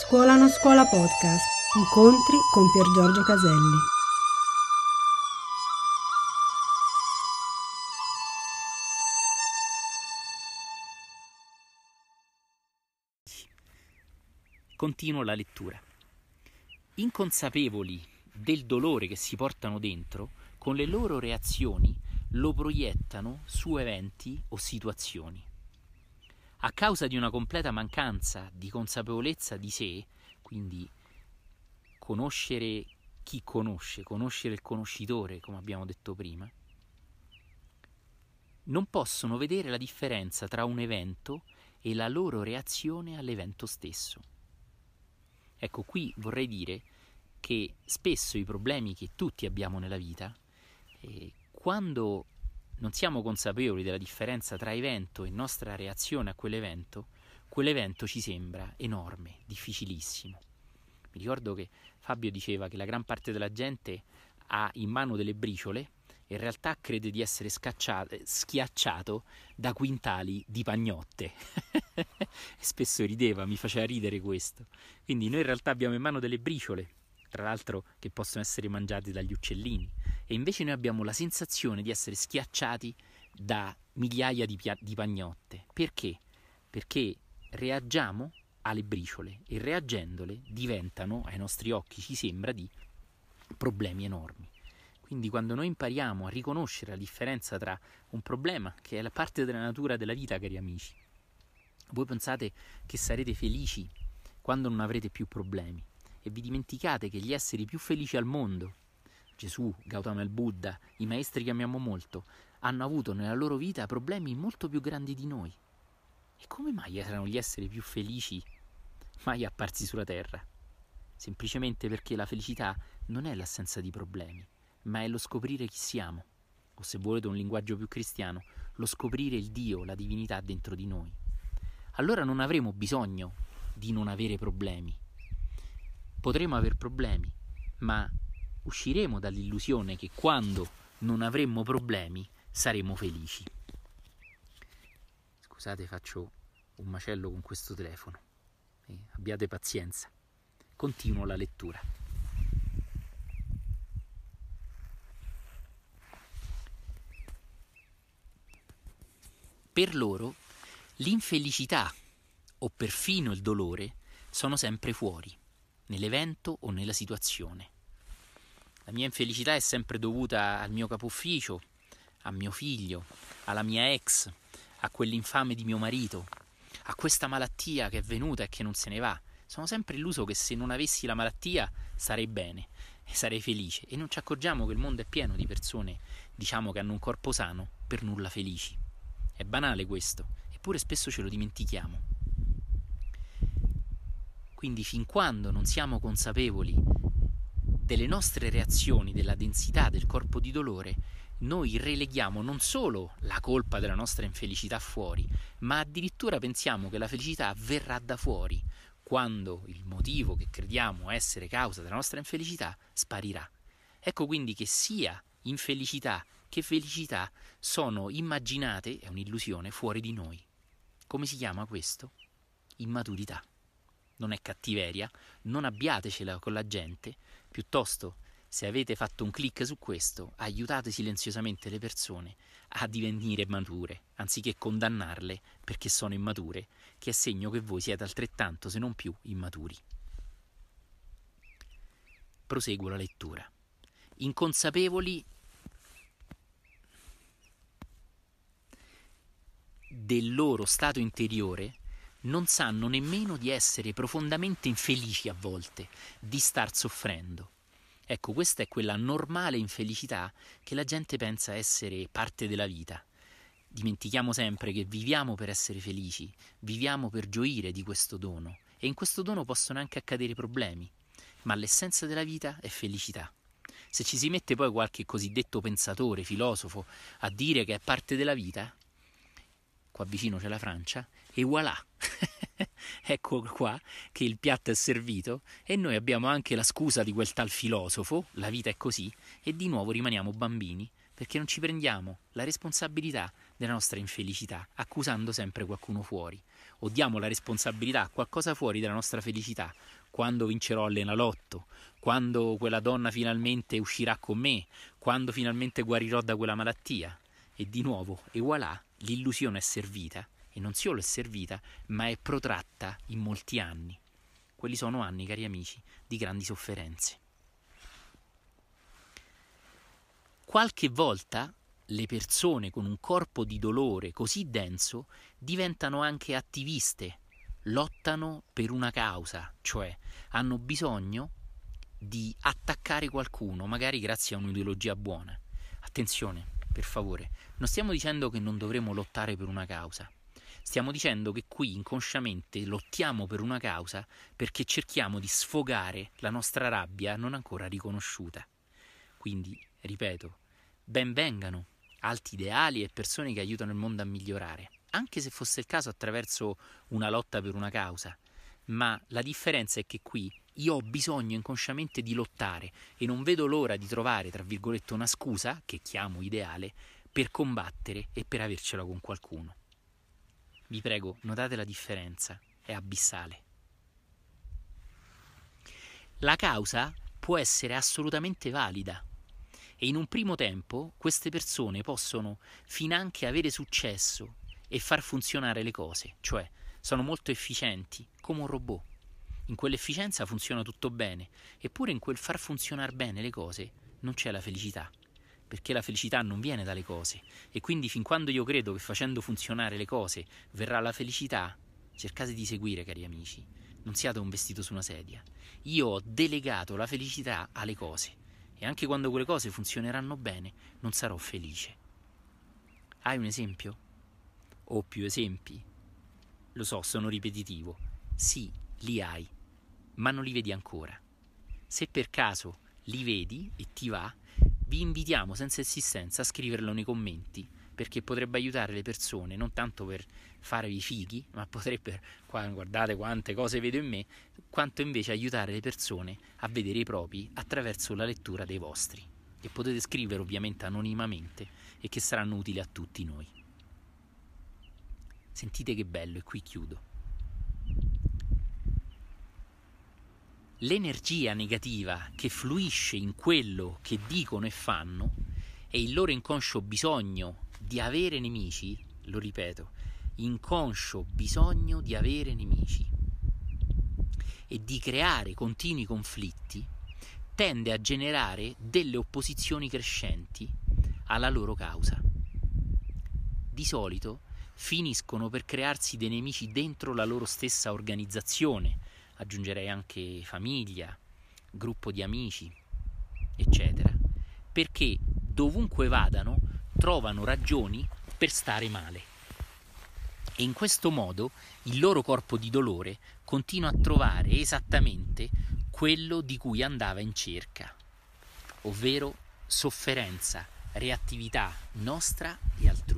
Scuola non scuola podcast. Incontri con Pier Giorgio Caselli. Continuo la lettura. Inconsapevoli del dolore che si portano dentro, con le loro reazioni lo proiettano su eventi o situazioni. A causa di una completa mancanza di consapevolezza di sé, quindi conoscere chi conosce, conoscere il conoscitore, come abbiamo detto prima, non possono vedere la differenza tra un evento e la loro reazione all'evento stesso. Ecco, qui vorrei dire che spesso i problemi che tutti abbiamo nella vita, eh, quando non siamo consapevoli della differenza tra evento e nostra reazione a quell'evento, quell'evento ci sembra enorme, difficilissimo. Mi ricordo che Fabio diceva che la gran parte della gente ha in mano delle briciole e in realtà crede di essere schiacciato da quintali di pagnotte. spesso rideva, mi faceva ridere questo. Quindi noi in realtà abbiamo in mano delle briciole, tra l'altro che possono essere mangiate dagli uccellini e invece noi abbiamo la sensazione di essere schiacciati da migliaia di, pia- di pagnotte. Perché? Perché reagiamo alle briciole e reagendole diventano, ai nostri occhi ci sembra, di problemi enormi. Quindi quando noi impariamo a riconoscere la differenza tra un problema, che è la parte della natura della vita, cari amici, voi pensate che sarete felici quando non avrete più problemi e vi dimenticate che gli esseri più felici al mondo Gesù, Gautama il Buddha, i maestri che amiamo molto, hanno avuto nella loro vita problemi molto più grandi di noi. E come mai erano gli esseri più felici mai apparsi sulla terra? Semplicemente perché la felicità non è l'assenza di problemi, ma è lo scoprire chi siamo, o se volete un linguaggio più cristiano, lo scoprire il Dio, la divinità dentro di noi. Allora non avremo bisogno di non avere problemi. Potremo avere problemi, ma usciremo dall'illusione che quando non avremmo problemi saremo felici. Scusate, faccio un macello con questo telefono. Eh, abbiate pazienza. Continuo la lettura. Per loro l'infelicità o perfino il dolore sono sempre fuori, nell'evento o nella situazione. La mia infelicità è sempre dovuta al mio capo ufficio, a mio figlio, alla mia ex, a quell'infame di mio marito, a questa malattia che è venuta e che non se ne va. Sono sempre illuso che se non avessi la malattia sarei bene e sarei felice e non ci accorgiamo che il mondo è pieno di persone, diciamo che hanno un corpo sano, per nulla felici. È banale questo, eppure spesso ce lo dimentichiamo. Quindi fin quando non siamo consapevoli delle nostre reazioni, della densità del corpo di dolore, noi releghiamo non solo la colpa della nostra infelicità fuori, ma addirittura pensiamo che la felicità verrà da fuori, quando il motivo che crediamo essere causa della nostra infelicità sparirà. Ecco quindi che sia infelicità che felicità sono immaginate, è un'illusione, fuori di noi. Come si chiama questo? Immaturità. Non è cattiveria, non abbiatecela con la gente, Piuttosto, se avete fatto un clic su questo, aiutate silenziosamente le persone a divenire mature, anziché condannarle perché sono immature, che è segno che voi siete altrettanto, se non più, immaturi. Proseguo la lettura. Inconsapevoli del loro stato interiore, non sanno nemmeno di essere profondamente infelici a volte, di star soffrendo. Ecco, questa è quella normale infelicità che la gente pensa essere parte della vita. Dimentichiamo sempre che viviamo per essere felici, viviamo per gioire di questo dono e in questo dono possono anche accadere problemi, ma l'essenza della vita è felicità. Se ci si mette poi qualche cosiddetto pensatore, filosofo, a dire che è parte della vita, qua vicino c'è la Francia, e voilà, ecco qua che il piatto è servito e noi abbiamo anche la scusa di quel tal filosofo, la vita è così, e di nuovo rimaniamo bambini perché non ci prendiamo la responsabilità della nostra infelicità, accusando sempre qualcuno fuori, o diamo la responsabilità a qualcosa fuori della nostra felicità, quando vincerò all'Enalotto, quando quella donna finalmente uscirà con me, quando finalmente guarirò da quella malattia. E di nuovo, e voilà, l'illusione è servita, e non solo è servita, ma è protratta in molti anni. Quelli sono anni, cari amici, di grandi sofferenze. Qualche volta le persone con un corpo di dolore così denso diventano anche attiviste, lottano per una causa, cioè hanno bisogno di attaccare qualcuno, magari grazie a un'ideologia buona. Attenzione, per favore, non stiamo dicendo che non dovremo lottare per una causa. Stiamo dicendo che qui inconsciamente lottiamo per una causa perché cerchiamo di sfogare la nostra rabbia non ancora riconosciuta. Quindi, ripeto, ben vengano alti ideali e persone che aiutano il mondo a migliorare, anche se fosse il caso attraverso una lotta per una causa. Ma la differenza è che qui io ho bisogno inconsciamente di lottare e non vedo l'ora di trovare, tra virgolette, una scusa, che chiamo ideale, per combattere e per avercela con qualcuno. Vi prego, notate la differenza, è abissale. La causa può essere assolutamente valida e in un primo tempo queste persone possono finanche avere successo e far funzionare le cose, cioè sono molto efficienti, come un robot. In quell'efficienza funziona tutto bene, eppure in quel far funzionare bene le cose non c'è la felicità, perché la felicità non viene dalle cose. E quindi fin quando io credo che facendo funzionare le cose verrà la felicità, cercate di seguire, cari amici, non siate un vestito su una sedia. Io ho delegato la felicità alle cose e anche quando quelle cose funzioneranno bene non sarò felice. Hai un esempio? O più esempi? Lo so, sono ripetitivo. Sì, li hai, ma non li vedi ancora. Se per caso li vedi e ti va, vi invitiamo senza insistenza a scriverlo nei commenti perché potrebbe aiutare le persone non tanto per farvi fighi, ma potrebbe, guardate quante cose vedo in me, quanto invece aiutare le persone a vedere i propri attraverso la lettura dei vostri, che potete scrivere ovviamente anonimamente e che saranno utili a tutti noi. Sentite che bello e qui chiudo. L'energia negativa che fluisce in quello che dicono e fanno e il loro inconscio bisogno di avere nemici, lo ripeto, inconscio bisogno di avere nemici e di creare continui conflitti, tende a generare delle opposizioni crescenti alla loro causa. Di solito finiscono per crearsi dei nemici dentro la loro stessa organizzazione, aggiungerei anche famiglia, gruppo di amici, eccetera, perché dovunque vadano trovano ragioni per stare male. E in questo modo il loro corpo di dolore continua a trovare esattamente quello di cui andava in cerca, ovvero sofferenza, reattività nostra e altrui.